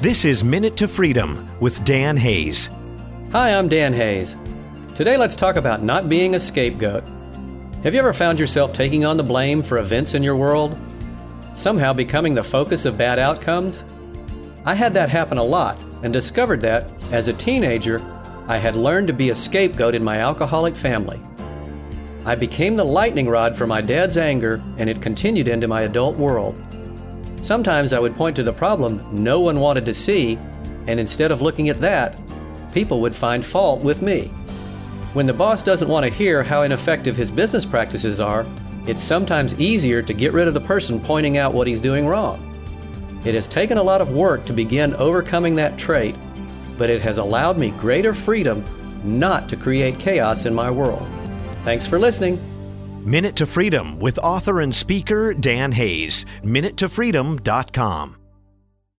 This is Minute to Freedom with Dan Hayes. Hi, I'm Dan Hayes. Today, let's talk about not being a scapegoat. Have you ever found yourself taking on the blame for events in your world? Somehow becoming the focus of bad outcomes? I had that happen a lot and discovered that, as a teenager, I had learned to be a scapegoat in my alcoholic family. I became the lightning rod for my dad's anger, and it continued into my adult world. Sometimes I would point to the problem no one wanted to see, and instead of looking at that, people would find fault with me. When the boss doesn't want to hear how ineffective his business practices are, it's sometimes easier to get rid of the person pointing out what he's doing wrong. It has taken a lot of work to begin overcoming that trait, but it has allowed me greater freedom not to create chaos in my world. Thanks for listening. Minute to Freedom with author and speaker Dan Hayes. MinuteToFreedom.com.